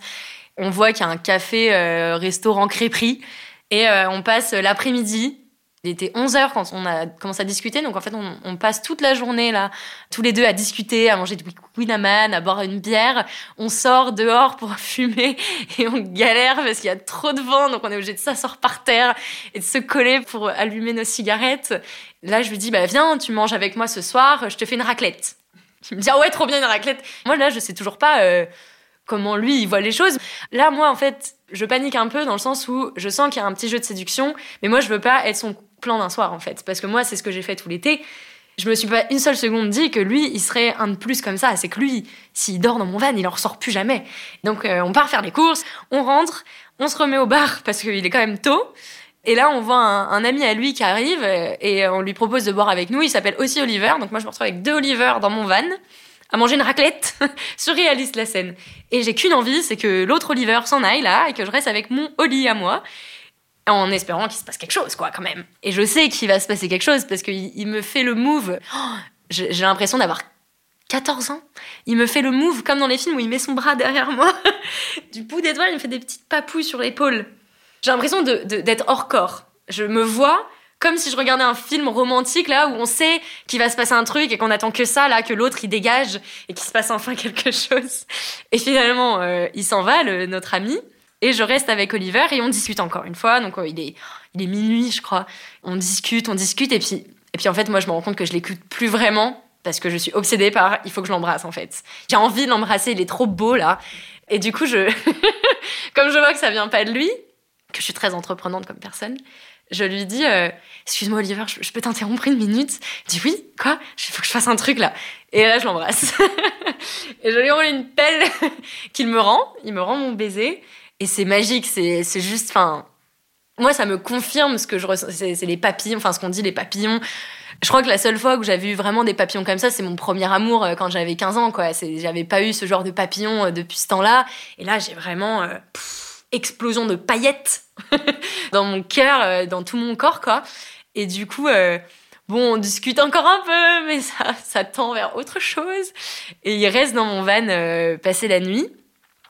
[SPEAKER 2] On voit qu'il y a un café, euh, restaurant crêperie, et euh, on passe l'après-midi. Il était 11h quand on a commencé à discuter, donc en fait on, passe toute la journée là, tous les deux à discuter, à manger du Winnaman, à boire une bière. On sort dehors pour [LAUGHS] fumer et on galère parce qu'il y a trop de vent, donc on est obligé de s'asseoir par terre et de se coller pour allumer nos cigarettes. Là, je lui dis, bah viens, tu manges avec moi ce soir, je te fais une raclette. Il me dit, ah ouais, trop bien une raclette. Moi, là, je sais toujours pas euh, comment lui, il voit les choses. Là, moi, en fait, je panique un peu dans le sens où je sens qu'il y a un petit jeu de séduction, mais moi, je veux pas être son plan d'un soir, en fait. Parce que moi, c'est ce que j'ai fait tout l'été. Je me suis pas une seule seconde dit que lui, il serait un de plus comme ça. C'est que lui, s'il dort dans mon van, il en ressort plus jamais. Donc, euh, on part faire des courses, on rentre, on se remet au bar parce qu'il est quand même tôt. Et là, on voit un, ami à lui qui arrive et on lui propose de boire avec nous. Il s'appelle aussi Oliver. Donc moi, je me retrouve avec deux Oliver dans mon van à manger une raclette. [LAUGHS] Surréaliste la scène. Et j'ai qu'une envie, c'est que l'autre Oliver s'en aille là et que je reste avec mon Oli à moi. En espérant qu'il se passe quelque chose, quoi, quand même. Et je sais qu'il va se passer quelque chose parce qu'il me fait le move. Oh, j'ai l'impression d'avoir 14 ans. Il me fait le move comme dans les films où il met son bras derrière moi. [LAUGHS] du bout des doigts, il me fait des petites papouilles sur l'épaule. J'ai l'impression d'être hors corps. Je me vois comme si je regardais un film romantique là où on sait qu'il va se passer un truc et qu'on attend que ça là que l'autre il dégage et qu'il se passe enfin [LAUGHS] quelque chose. Et finalement euh, il s'en va notre ami et je reste avec Oliver et on discute encore une fois. Donc euh, il est il est minuit je crois. On discute on discute et puis et puis en fait moi je me rends compte que je l'écoute plus vraiment parce que je suis obsédée par il faut que je l'embrasse en fait. J'ai envie de l'embrasser il est trop beau là. Et du coup je [LAUGHS] comme je vois que ça vient pas de lui que je suis très entreprenante comme personne je lui dis euh, Excuse-moi, Oliver, je, peux t'interrompre une minute? Il dit Oui, quoi? Il faut que je fasse un truc là. Et là, je l'embrasse. [LAUGHS] et je lui rends une pelle [LAUGHS] qu'il me rend. Il me rend mon baiser. Et c'est magique, c'est juste. Enfin, moi, ça me confirme ce que je ressens. C'est les papillons, enfin, ce qu'on dit, les papillons. Je crois que la seule fois où j'avais eu vraiment des papillons comme ça, c'est mon premier amour euh, quand j'avais 15 ans, quoi. J'avais pas eu ce genre de papillons euh, depuis ce temps-là. Et là, j'ai vraiment explosion de paillettes [LAUGHS] dans mon cœur, euh, dans tout mon corps, quoi. Et du coup, euh, bon, on discute encore un peu, [LAUGHS] mais ça, ça tend vers autre chose. Et il reste dans mon van euh, passer la nuit.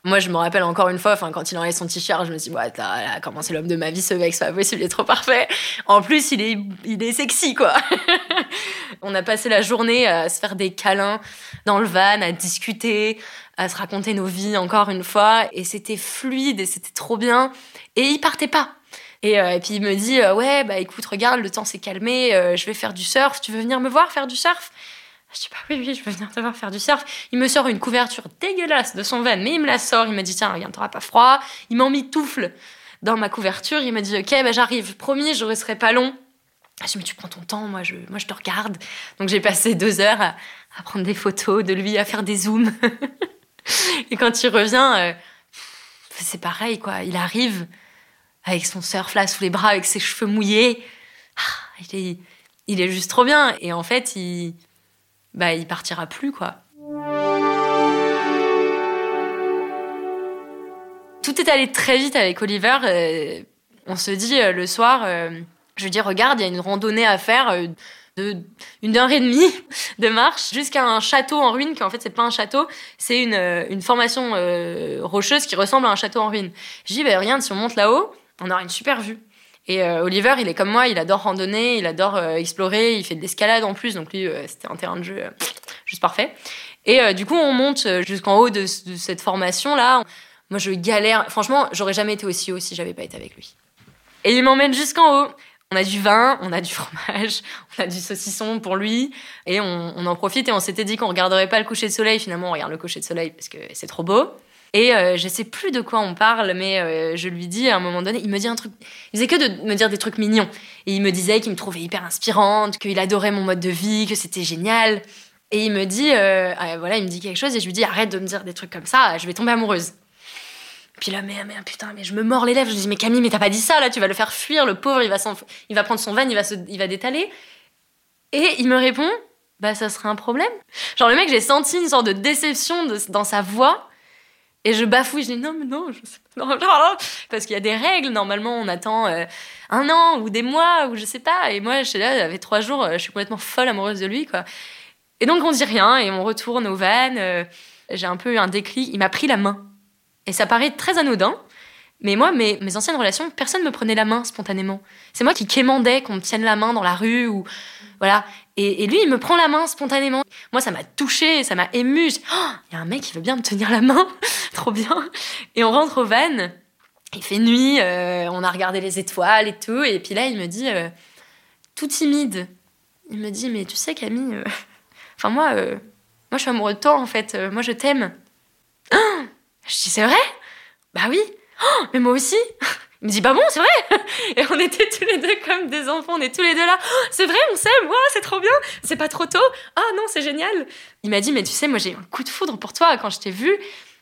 [SPEAKER 2] Moi, je me rappelle encore une fois, enfin, quand il enlève son t-shirt, je me dit, ouais, t'as comment c'est l'homme de ma vie, ce mec, c'est pas possible, il est trop parfait. En plus, il est, il est sexy, quoi. [LAUGHS] on a passé la journée à se faire des câlins dans le van, à discuter, à se raconter nos vies encore une fois. Et c'était fluide et c'était trop bien. Et il partait pas. Et, euh, puis il me dit, euh, ouais, bah écoute, regarde, le temps s'est calmé, euh, je vais faire du surf, tu veux venir me voir faire du surf? Je dis, bah oui, oui, je veux venir te voir faire du surf. Il me sort une couverture dégueulasse de son van, mais il me la sort. Il me dit, tiens, regarde, t'auras pas froid. Il m'en mis toufle dans ma couverture. Il m'a dit, ok, bah j'arrive. Promis, je resterai pas long. Je dis, mais tu prends ton temps, moi je, moi je te regarde. Donc j'ai passé deux heures à, prendre des photos de lui, à faire des zooms. [LAUGHS] Et quand il revient, euh, c'est pareil, quoi. Il arrive avec son surf là sous les bras, avec ses cheveux mouillés. Ah, il, est, il est juste trop bien. Et en fait, il, bah, il partira plus, quoi. Tout est allé très vite avec Oliver. Euh, on se dit euh, le soir, je lui dis regarde, il y a une randonnée à faire une heure et demie de marche jusqu'à un château en ruine qui en fait c'est pas un château c'est une, euh, formation euh, rocheuse qui ressemble à un château en ruine. Je dis bah, rien si on monte là-haut on aura une super vue. Et euh, Oliver il est comme moi il adore randonner il adore explorer il fait de l'escalade en plus donc lui c'était un terrain de jeu juste parfait. Et du coup on monte jusqu'en haut de, de cette formation là moi je galère. Franchement j'aurais jamais été aussi haut si j'avais pas été avec lui. Et il m'emmène jusqu'en haut on a du vin, on a du fromage, [LAUGHS] on a du saucisson pour lui, et on, en profite. Et on s'était dit qu'on regarderait pas le coucher de soleil. Finalement, on regarde le coucher de soleil parce que c'est trop beau. Et euh, je sais plus de quoi on parle, mais euh, je lui dis à un moment donné, il me dit un truc. Il faisait que de me dire des trucs mignons. Et il me disait qu'il me trouvait hyper inspirante, qu'il adorait mon mode de vie, que c'était génial. Et il me dit, euh, ah, voilà, il me dit quelque chose et je lui dis arrête de me dire des trucs comme ça, je vais tomber amoureuse. Puis là, mais, mais putain, mais je me mords les lèvres. Je dis, mais Camille, mais t'as pas dit ça, là, tu vas le faire fuir, le pauvre, il va, prendre son van, il va, se... il va détaler. Et il me répond, bah, ça serait un problème. Genre, le mec, j'ai senti une sorte de déception dans sa voix. Et je bafouille, je dis, non, mais non, je sais pas. Non, parce qu'il y a des règles, normalement, on attend euh, un an ou des mois ou je sais pas. Et moi, je suis là, avait trois jours, euh, je suis complètement folle amoureuse de lui, quoi. Et donc, on dit rien et on retourne au van. Euh, j'ai un peu eu un déclic. Il m'a pris la main. Et ça paraît très anodin, mais moi, mes, anciennes relations, personne me prenait la main spontanément. C'est moi qui quémandais qu'on me tienne la main dans la rue ou voilà. Et, lui, il me prend la main spontanément. Moi, ça m'a touchée, ça m'a émue. Oh, il y a un mec qui veut bien me tenir la main, [LAUGHS] trop bien. Et on rentre au van. Il fait nuit, euh, on a regardé les étoiles et tout. Et puis là, il me dit, euh, tout timide, il me dit, mais tu sais, Camille, euh, [LAUGHS] enfin moi, moi, je suis amoureux de toi en fait. moi, je t'aime. [GASPS] Je dis, c'est vrai? Bah oui. Oh, mais moi aussi. Il me dit, bah bon, c'est vrai. Et on était tous les deux comme des enfants, on est tous les deux là. Oh, c'est vrai, on s'aime, c'est trop bien. C'est pas trop tôt. Ah non, c'est génial. Il m'a dit, mais tu sais, moi j'ai eu un coup de foudre pour toi quand je t'ai vu.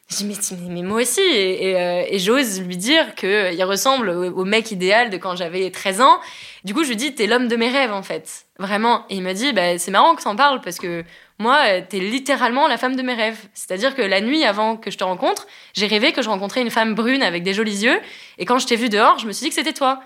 [SPEAKER 2] Je dis, mais, mais, moi aussi. Et, euh, j'ose lui dire qu'il ressemble au, mec idéal de quand j'avais 13 ans. Du coup, je lui dis, t'es l'homme de mes rêves, en fait. Vraiment. Et il me dit, bah, c'est marrant que t'en parles parce que moi, euh, t'es littéralement la femme de mes rêves. C'est-à-dire que la nuit avant que je te rencontre, j'ai rêvé que je rencontrais une femme brune avec des jolis yeux. Et quand je t'ai vu dehors, je me suis dit que c'était toi.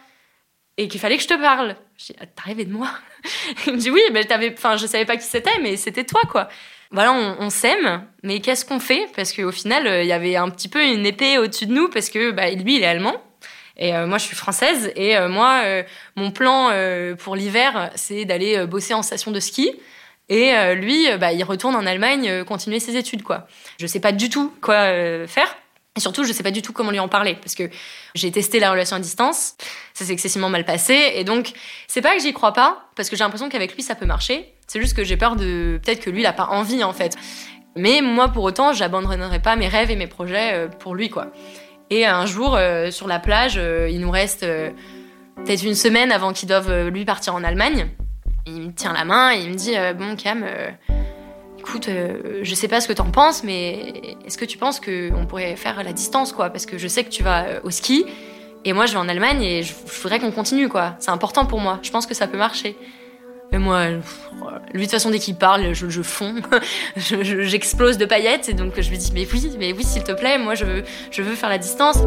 [SPEAKER 2] Et qu'il fallait que je te parle. Je dis, ah, t'as rêvé de moi? [LAUGHS] Il me dit, oui, mais t'avais, enfin, je savais pas qui c'était, mais c'était toi, quoi. voilà, on, s'aime, mais qu'est-ce qu'on fait? Parce qu'au final, il y avait un petit peu une épée au-dessus de nous, parce que bah, lui, il est allemand. Et moi, je suis française. Et moi, mon plan pour l'hiver, c'est d'aller bosser en station de ski. Et lui, bah, il retourne en Allemagne continuer ses études, quoi. Je sais pas du tout quoi faire. Et surtout, je sais pas du tout comment lui en parler parce que j'ai testé la relation à distance, ça s'est excessivement mal passé et donc c'est pas que j'y crois pas parce que j'ai l'impression qu'avec lui ça peut marcher, c'est juste que j'ai peur de peut-être que lui il a pas envie en fait. Mais moi pour autant, j'abandonnerai pas mes rêves et mes projets euh, pour lui quoi. Et un jour euh, sur la plage, euh, il nous reste peut-être une semaine avant qu'il doive lui partir en Allemagne. Il me tient la main et il me dit bon Cam écoute, euh, je sais pas ce que t'en penses, mais est-ce que tu penses qu'on pourrait faire la distance, quoi? Parce que je sais que tu vas euh, au ski, et moi je vais en Allemagne, et je, voudrais qu'on continue, quoi. C'est important pour moi. Je pense que ça peut marcher. Mais moi, lui, de toute façon, dès qu'il parle, je, je fonds, [LAUGHS] j'explose de paillettes, et donc je lui dis, mais oui, mais oui, s'il te plaît, moi je veux, je veux faire la distance.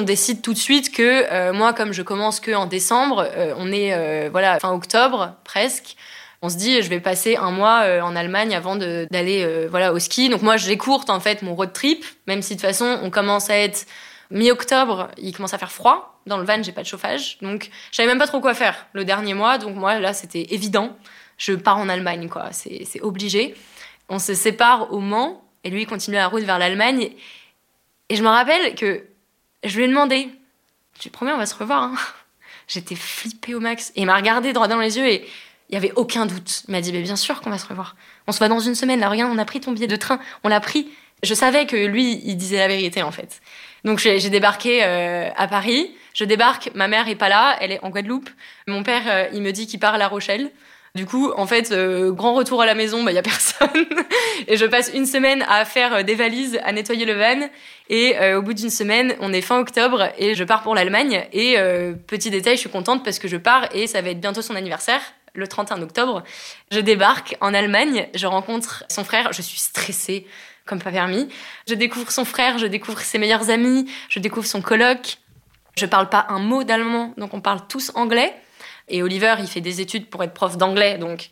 [SPEAKER 2] On décide tout de suite que euh, moi, comme je commence que en décembre, euh, on est euh, voilà fin octobre presque. On se dit, je vais passer un mois en Allemagne avant d'aller voilà au ski. Donc moi, j'écourte en fait mon road trip, même si de toute façon, on commence à être mi-octobre, il commence à faire froid. Dans le van, j'ai pas de chauffage, donc je même pas trop quoi faire le dernier mois. Donc moi, là, c'était évident. Je pars en Allemagne, quoi. C'est obligé. On se sépare au Mans et lui continue la route vers l'Allemagne. Et je me rappelle que je lui ai demandé, tu promets, on va se revoir. Hein [LAUGHS] J'étais flippée au max. Et il m'a regardé droit dans les yeux et il n'y avait aucun doute. Il m'a dit, mais bien sûr qu'on va se revoir. On se voit dans une semaine. Là, regarde, on a pris ton billet de train. On l'a pris. Je savais que lui, il disait la vérité, en fait. Donc j'ai débarqué euh, à Paris. Je débarque, ma mère est pas là, elle est en Guadeloupe. Mon père, euh, il me dit qu'il part à La Rochelle. Du coup, en fait, euh, grand retour à la maison, il bah, y a [LAUGHS] personne. et je passe une semaine à faire euh, des valises, à nettoyer le van. Et euh, au bout d'une semaine, on est fin octobre et je pars pour l'Allemagne. Et petit détail, je suis contente parce que je pars et ça va être bientôt son anniversaire, le 31 octobre. Je débarque en Allemagne, je rencontre son frère, je suis stressée comme pas permis. Je découvre son frère, je découvre ses meilleurs amis, je découvre son coloc. Je parle pas un mot d'allemand, donc on parle tous anglais. Et Oliver, il fait des études pour être prof d'anglais, donc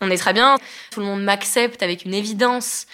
[SPEAKER 2] on est très bien. Tout le monde m'accepte avec une évidence.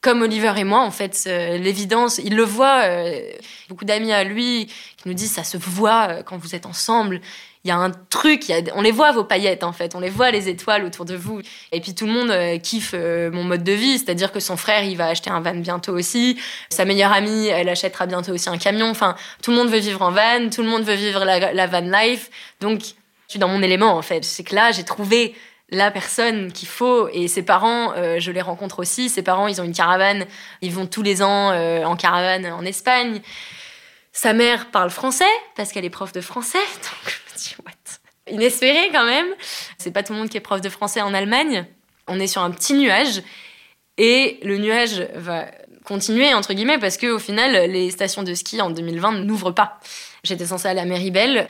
[SPEAKER 2] Comme Oliver et moi, en fait, euh, l'évidence, il le voit. Euh, beaucoup d'amis à lui qui nous disent ça se voit euh, quand vous êtes ensemble. Il y a un truc, on les voit vos paillettes en fait, on les voit les étoiles autour de vous. Et puis tout le monde kiffe mon mode de vie, c'est-à-dire que son frère il va acheter un van bientôt aussi, sa meilleure amie elle achètera bientôt aussi un camion. Enfin, tout le monde veut vivre en van, tout le monde veut vivre la, la van life. Donc je suis dans mon élément en fait. C'est que là, j'ai trouvé la personne qu'il faut et ses parents, euh, je les rencontre aussi. Ses parents, ils ont une caravane, ils vont tous les ans euh, en caravane en Espagne. Sa mère parle français parce qu'elle est prof de français, [LAUGHS] donc je me dis what? Inespéré quand même. C'est pas tout le monde qui est prof de français en Allemagne. On est sur un petit nuage et le nuage va continuer entre guillemets parce que au final les stations de ski en 2020 n'ouvrent pas. J'étais censée aller à Meribel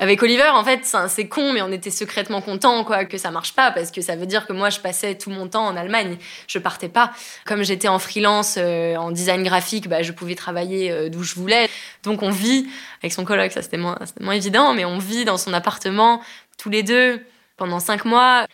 [SPEAKER 2] avec Oliver, en fait, c'est con, mais on était secrètement contents quoi que ça marche pas parce que ça veut dire que moi je passais tout mon temps en Allemagne, je partais pas. Comme j'étais en freelance euh, en design graphique, bah, je pouvais travailler euh, d'où je voulais. Donc on vit avec son coloc, ça c'était moins, moins évident, mais on vit dans son appartement tous les deux pendant cinq mois.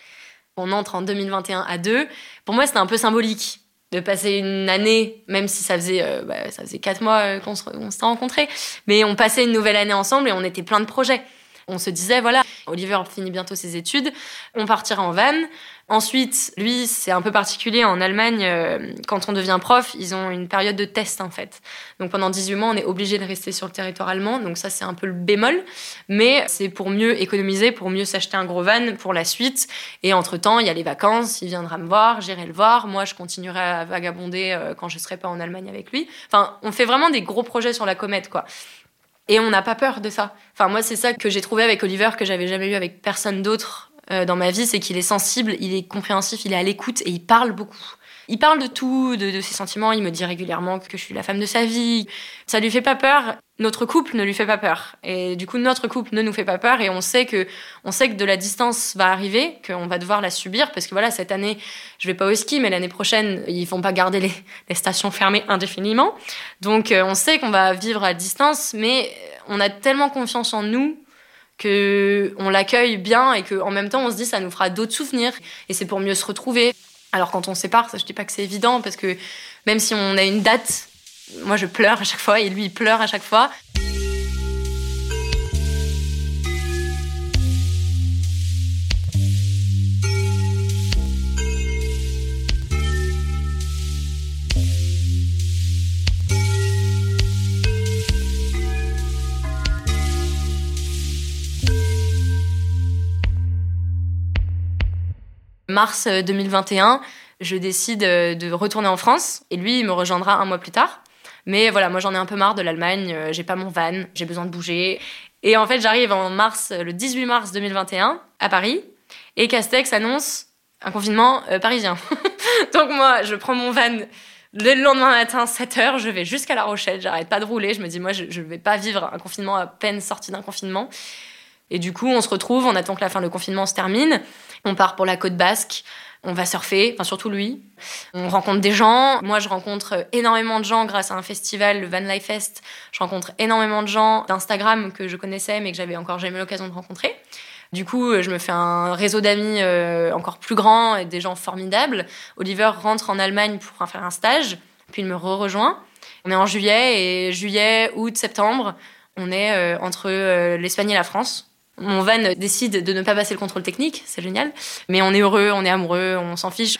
[SPEAKER 2] On entre en 2021 à deux. Pour moi, c'était un peu symbolique de passer une année, même si ça faisait, euh, bah, ça faisait quatre mois qu'on s'était rencontrés, mais on passait une nouvelle année ensemble et on était plein de projets. On se disait, voilà, Oliver finit bientôt ses études, on partira en van. Ensuite, lui, c'est un peu particulier. En Allemagne, euh, quand on devient prof, ils ont une période de test, en fait. Donc pendant 18 mois, on est obligé de rester sur le territoire allemand. Donc ça, c'est un peu le bémol. Mais c'est pour mieux économiser, pour mieux s'acheter un gros van pour la suite. Et entre-temps, il y a les vacances, il viendra me voir, j'irai le voir. Moi, je continuerai à vagabonder euh, quand je serai pas en Allemagne avec lui. Enfin, on fait vraiment des gros projets sur la comète, quoi. Et on n'a pas peur de ça. Enfin, moi, c'est ça que j'ai trouvé avec Oliver, que j'avais jamais eu avec personne d'autre dans ma vie, c'est qu'il est sensible, il est compréhensif, il est à l'écoute et il parle beaucoup. Il parle de tout, de, ses sentiments. Il me dit régulièrement que je suis la femme de sa vie. Ça lui fait pas peur. Notre couple ne lui fait pas peur. Et du coup, notre couple ne nous fait pas peur. Et on sait que, on sait que de la distance va arriver, qu'on va devoir la subir. Parce que voilà, cette année, je vais pas au ski, mais l'année prochaine, ils vont pas garder les, stations fermées indéfiniment. Donc, euh, on sait qu'on va vivre à distance, mais on a tellement confiance en nous que on l'accueille bien et qu'en même temps on se dit ça nous fera d'autres souvenirs et c'est pour mieux se retrouver. Alors quand on sépare, ça je dis pas que c'est évident parce que même si on a une date, moi je pleure à chaque fois et lui il pleure à chaque fois. Mars 2021, euh, je décide euh, de retourner en France et lui, il me rejoindra un mois plus tard. Mais voilà, moi j'en ai un peu marre de l'Allemagne, euh, j'ai pas mon van, j'ai besoin de bouger. Et en fait, j'arrive en mars, le 18 mars 2021, à Paris, et Castex annonce un confinement parisien. [LAUGHS] Donc moi, je prends mon van le lendemain matin, 7h, je vais jusqu'à La Rochelle, j'arrête pas de rouler, je me dis moi je, je vais pas vivre un confinement à peine sorti d'un confinement. Et du coup, on se retrouve, on attend que la fin du confinement se termine. On part pour la côte basque. On va surfer, enfin surtout lui. On rencontre des gens. Moi, je rencontre énormément de gens grâce à un festival, le Van Life Fest. Je rencontre énormément de gens d'Instagram que je connaissais mais que j'avais encore jamais l'occasion de rencontrer. Du coup, je me fais un réseau d'amis euh, encore plus grand et des gens formidables. Oliver rentre en Allemagne pour faire un stage, puis il me re-rejoint. On est en juillet et juillet, août, septembre, on est euh, entre euh, l'Espagne et la France. Mon van décide de ne pas passer le contrôle technique, c'est génial. Mais on est heureux, on est amoureux, on s'en fiche.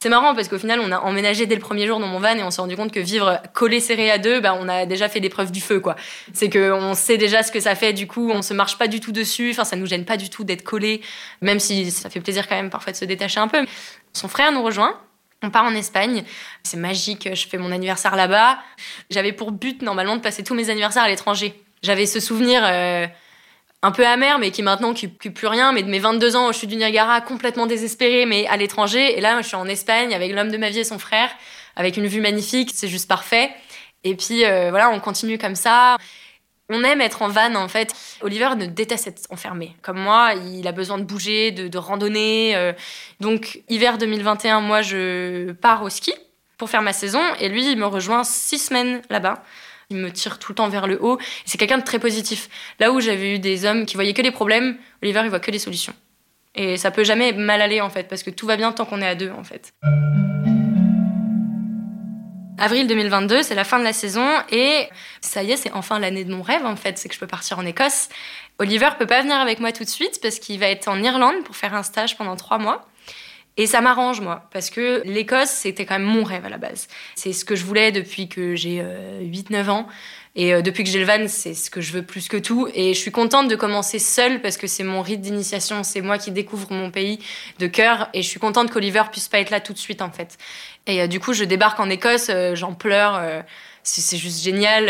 [SPEAKER 2] C'est marrant parce qu'au final, on a emménagé dès le premier jour dans mon van et on s'est rendu compte que vivre collé serré à deux, bah, on a déjà fait l'épreuve du feu, quoi. C'est qu'on sait déjà ce que ça fait, du coup, on se marche pas du tout dessus. Enfin, ça nous gêne pas du tout d'être collé, même si ça fait plaisir quand même parfois de se détacher un peu. Son frère nous rejoint. On part en Espagne, c'est magique, je fais mon anniversaire là-bas. J'avais pour but normalement de passer tous mes anniversaires à l'étranger. J'avais ce souvenir euh, un peu amer, mais qui maintenant qui plus rien. Mais de mes 22 ans, je suis du Niagara, complètement désespérée, mais à l'étranger. Et là, je suis en Espagne avec l'homme de ma vie et son frère, avec une vue magnifique. C'est juste parfait. Et puis euh, voilà, on continue comme ça. On aime être en van en fait. Oliver ne déteste être enfermé. Comme moi, il a besoin de bouger, de, de randonner. Euh. Donc hiver 2021, moi je pars au ski pour faire ma saison et lui il me rejoint six semaines là-bas il me tire tout le temps vers le haut. C'est quelqu'un de très positif. Là où j'avais eu des hommes qui voyaient que les problèmes, Oliver, il voit que les solutions. Et ça peut jamais mal aller, en fait, parce que tout va bien tant qu'on est à deux, en fait. Avril 2022, c'est la fin de la saison et ça y est, c'est enfin l'année de mon rêve en fait, c'est que je peux partir en Écosse. Oliver peut pas venir avec moi tout de suite parce qu'il va être en Irlande pour faire un stage pendant trois mois. Et ça m'arrange, moi, parce que l'Écosse, c'était quand même mon rêve à la base. C'est ce que je voulais depuis que j'ai 8-9 euh, ans. Et euh, depuis que j'ai le van, c'est ce que je veux plus que tout. Et je suis contente de commencer seule parce que c'est mon rite d'initiation. C'est moi qui découvre mon pays de cœur. Et je suis contente qu'Oliver puisse pas être là tout de suite, en fait. Et euh, du coup, je débarque en Écosse, j'en pleure. c'est juste génial.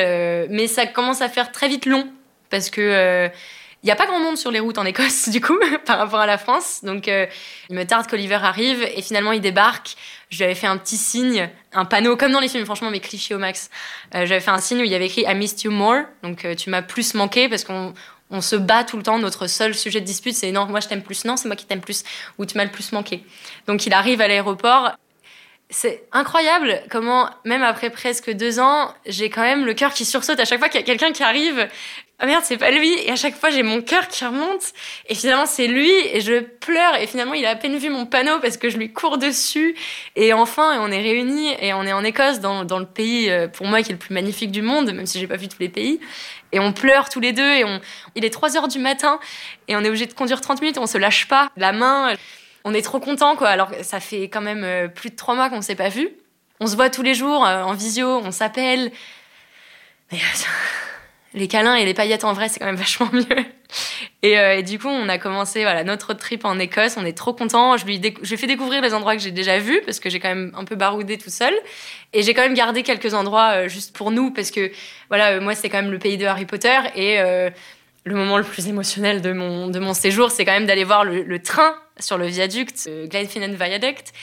[SPEAKER 2] mais ça commence à faire très vite long parce que il n'y a pas grand monde sur les routes en Écosse, [LAUGHS] du coup, par rapport à la France. Donc, euh, il me tarde qu'Oliver arrive et finalement, il débarque. Je lui avais fait un petit signe, un panneau, comme dans les films, franchement, mes clichés au max. Euh, J'avais fait un signe où il y avait écrit I missed you more. Donc, euh, tu m'as plus manqué parce qu'on on se bat tout le temps. Notre seul sujet de dispute, c'est non, moi je t'aime plus, non, c'est moi qui t'aime plus, ou tu m'as le plus manqué. Donc, il arrive à l'aéroport. C'est incroyable comment, même après presque deux ans, j'ai quand même le cœur qui sursaute à chaque fois qu'il y a quelqu'un qui arrive ah merde, c'est pas lui. Et à chaque fois, j'ai mon cœur qui remonte. Et finalement, c'est lui. Et je pleure. Et finalement, il a à peine vu mon panneau parce que je lui cours dessus. Et enfin, on est réunis. Et on est en Écosse, dans, dans le pays, euh, pour moi, qui est le plus magnifique du monde, même si j'ai pas vu tous les pays. Et on pleure tous les deux. Et on... il est 3 heures du matin. Et on est obligé de conduire 30 minutes. On se lâche pas. La main. On est trop content, quoi. Alors, ça fait quand même euh, plus de 3 mois qu'on s'est pas vu. On se voit tous les jours euh, en visio. On s'appelle. Mais [LAUGHS] les câlins et les paillettes en vrai, c'est quand même [LAUGHS] vachement mieux. Euh, et, du coup, on a commencé voilà notre trip en Écosse. On est trop contents. Je lui, ai fait découvrir les endroits que j'ai déjà vus parce que j'ai quand même un peu baroudé tout seul. Et j'ai quand même gardé quelques endroits euh, juste pour nous parce que voilà, euh, moi c'est quand même le pays de Harry Potter et le moment le plus émotionnel de mon de mon séjour, c'est quand même d'aller voir le, train sur le viaduc, Glenfinnan Viaduct.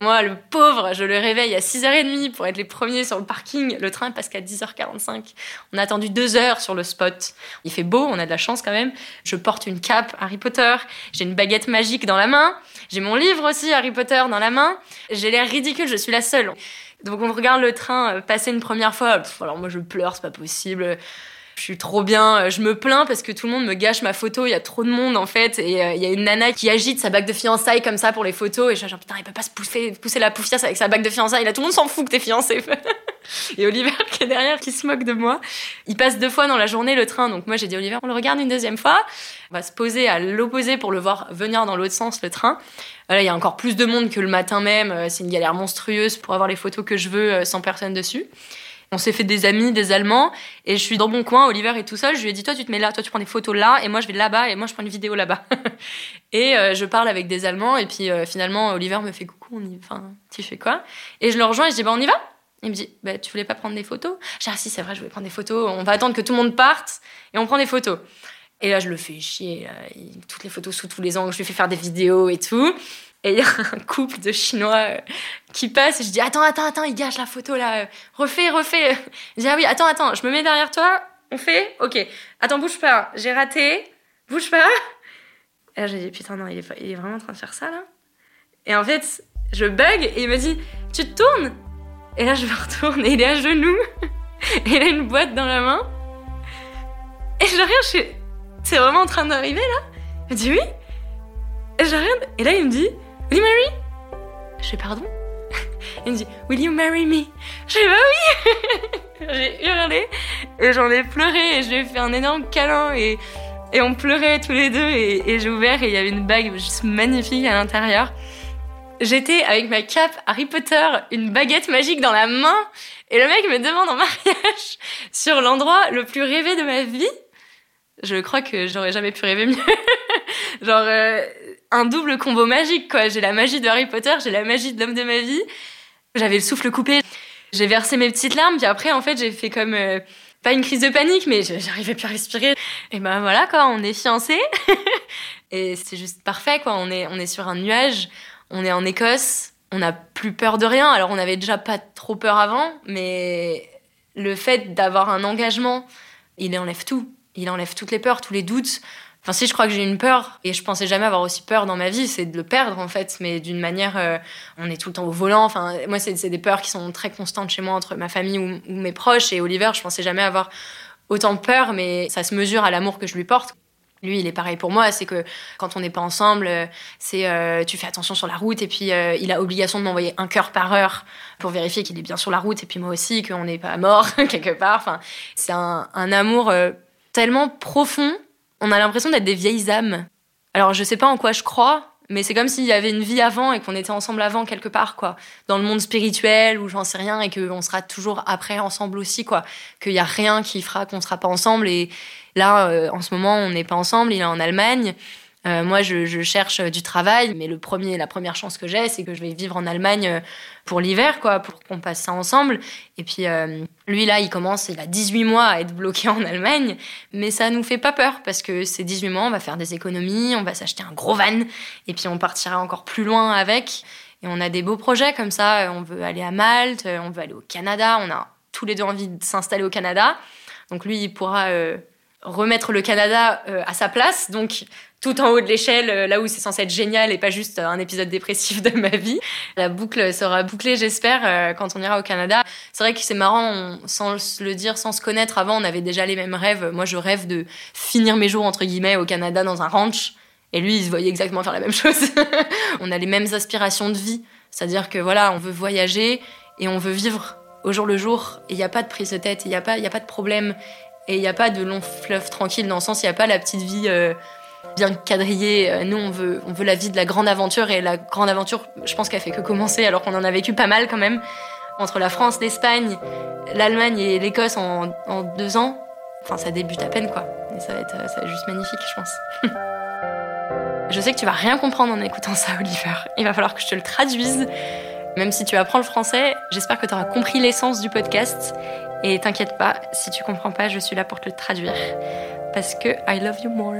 [SPEAKER 2] Moi, le pauvre, je le réveille à 6h30 pour être les premiers sur le parking. Le train passe qu'à 10h45. On a attendu deux heures sur le spot. Il fait beau, on a de la chance quand même. Je porte une cape Harry Potter. J'ai une baguette magique dans la main. J'ai mon livre aussi Harry Potter dans la main. J'ai l'air ridicule, je suis la seule. Donc on regarde le train passer une première fois. alors moi je pleure, c'est pas possible je suis trop bien, euh, je me plains parce que tout le monde me gâche ma photo, il y a trop de monde en fait, et euh, il y a une nana qui agite sa bague de fiançailles comme ça pour les photos, et je suis genre putain, il peut pas se pousser, la poufiasse avec sa bague de fiançailles, là tout le monde s'en fout que t'es fiancé. [LAUGHS] et Oliver qui est derrière, qui se moque de moi, il passe deux fois dans la journée le train, donc moi j'ai dit Oliver, on le regarde une deuxième fois, on va se poser à l'opposé pour le voir venir dans l'autre sens le train. Là, il y a encore plus de monde que le matin même, euh, c'est une galère monstrueuse pour avoir les photos que je veux sans personne dessus. On s'est fait des amis, des Allemands, et je suis dans mon coin, Oliver est tout seul, je lui ai dit, toi tu te mets là, toi tu prends des photos là, et moi je vais là-bas, et moi je prends une vidéo là-bas. [LAUGHS] et euh, je parle avec des Allemands, et puis euh, finalement Oliver me fait coucou, on y... enfin, tu fais quoi? Et je le rejoins et je dis, bah on y va? Il me dit, bah, tu voulais pas prendre des photos? J'ai ah si, c'est vrai, je voulais prendre des photos. On va attendre que tout le monde parte et on prend des photos. Et là, je le fais chier. toutes les photos sous tous les angles, je lui fais faire des vidéos et tout. Et il y a [LAUGHS] un couple de Chinois euh, qui passe et je dis Attends, attends, attends, il gâche la photo là. Refais, refais. [LAUGHS] Je dis Ah oui, attends, attends, je me mets derrière toi. On fait Ok. Attends, bouge pas. J'ai raté. Bouge pas. Et là, j'ai dit Putain, non, il est, il est vraiment en train de faire ça là. Et en fait, je bug et il me dit Tu te tournes Et là, je me [LAUGHS] retourne et il est à genoux. et il a une boîte dans la main. Et je regarde, je suis C'est vraiment en train d'arriver là? Il me dit Oui. Et je regarde, et là, il me dit Je fais pardon? [LAUGHS] Il me dit Will you marry me? Je fais bah oui [LAUGHS] J'ai hurlé et j'en ai pleuré et je lui ai fait un énorme câlin et, et on pleurait tous les deux et, j'ai ouvert et il y avait une bague juste magnifique à l'intérieur. J'étais avec ma cape Harry Potter, une baguette magique dans la main et le mec me demande en [LAUGHS] mariage sur l'endroit le plus rêvé de ma vie. Je crois que j'aurais jamais pu rêver mieux. Genre, euh, un double combo magique, quoi. J'ai la magie de Harry Potter, j'ai la magie de l'homme de ma vie. J'avais le souffle coupé. J'ai versé mes petites larmes, puis après, en fait, j'ai fait comme. Euh, pas une crise de panique, mais j'arrivais plus à respirer. Et ben voilà, quoi, on est fiancés. [LAUGHS] et c'est juste parfait, quoi. On est, on est sur un nuage, on est en Écosse, on n'a plus peur de rien. Alors, on avait déjà pas trop peur avant, mais le fait d'avoir un engagement, il enlève tout. Il enlève toutes les peurs, tous les doutes. Enfin, si, je crois que j'ai une peur, et je pensais jamais avoir aussi peur dans ma vie, c'est de le perdre en fait, mais d'une manière. Euh, on est tout le temps au volant. Enfin, moi, c'est des peurs qui sont très constantes chez moi entre ma famille ou, mes proches. Et Oliver, je pensais jamais avoir autant peur, mais ça se mesure à l'amour que je lui porte. Lui, il est pareil pour moi, c'est que quand on n'est pas ensemble, euh, c'est euh, tu fais attention sur la route et puis il a obligation de m'envoyer un cœur par heure pour vérifier qu'il est bien sur la route et puis moi aussi qu'on n'est pas mort [LAUGHS] quelque part. Enfin, c'est un, un amour tellement profond on a l'impression d'être des vieilles âmes. Alors je sais pas en quoi je crois, mais c'est comme s'il y avait une vie avant et qu'on était ensemble avant quelque part, quoi. Dans le monde spirituel ou j'en sais rien et qu'on sera toujours après ensemble aussi, quoi. Qu'il y a rien qui fera qu'on sera pas ensemble et là, euh, en ce moment, on n'est pas ensemble, il est en Allemagne. Euh, moi, je, cherche du travail, mais le premier, la première chance que j'ai, c'est que je vais vivre en Allemagne euh, pour l'hiver, quoi, pour qu'on passe ça ensemble. Et puis, euh, lui, là, il commence, il a 18 mois à être bloqué [LAUGHS] en Allemagne, mais ça nous fait pas peur, parce que ces 18 mois, on va faire des économies, on va s'acheter un gros van, et puis on partira encore plus loin avec. Et on a des beaux projets comme ça, on veut aller à Malte, on veut aller au Canada, on a tous les deux envie de s'installer au Canada. Donc lui, il pourra remettre le Canada à sa place. Donc tout en haut de l'échelle, euh, là où c'est censé être génial et pas juste un épisode dépressif de ma vie. La boucle sera bouclée, j'espère, euh, quand on ira au Canada. C'est vrai que c'est marrant, sans le dire, sans se connaître avant, on avait déjà les mêmes rêves. Moi, je rêve de finir mes jours, entre guillemets, au Canada dans un ranch. Et lui, il se voyait exactement faire la même [LAUGHS] chose. on a les mêmes aspirations de vie. C'est-à-dire que voilà, on veut voyager et on veut vivre au jour le jour. Et il n'y a pas de prise de tête, il n'y a pas de problème. Et il n'y a pas de long fleuve tranquille dans le sens, il n'y a pas la petite vie... Euh, bien quadrillé. Euh, nous, on veut, on veut la vie de la grande aventure et la grande aventure, je pense qu'elle fait que commencer alors qu'on en a vécu pas mal quand même. Entre la France, l'Espagne, l'Allemagne et l'Écosse en, deux ans, enfin ça débute à peine quoi. Et ça va être, ça va être juste magnifique, je pense. [LAUGHS] je sais que tu vas rien comprendre en écoutant ça, Oliver. Il va falloir que je te le traduise. Même si tu apprends le français, j'espère que tu auras compris l'essence du podcast. Et t'inquiète pas, si tu comprends pas, je suis là pour te le traduire. Parce que I love you more.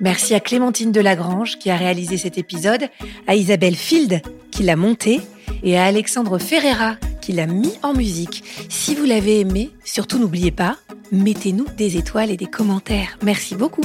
[SPEAKER 1] Merci à Clémentine Delagrange qui a réalisé cet épisode, à Isabelle Field qui l'a monté et à Alexandre Ferreira qui l'a mis en musique. Si vous l'avez aimé, surtout n'oubliez pas, mettez-nous des étoiles et des commentaires. Merci beaucoup.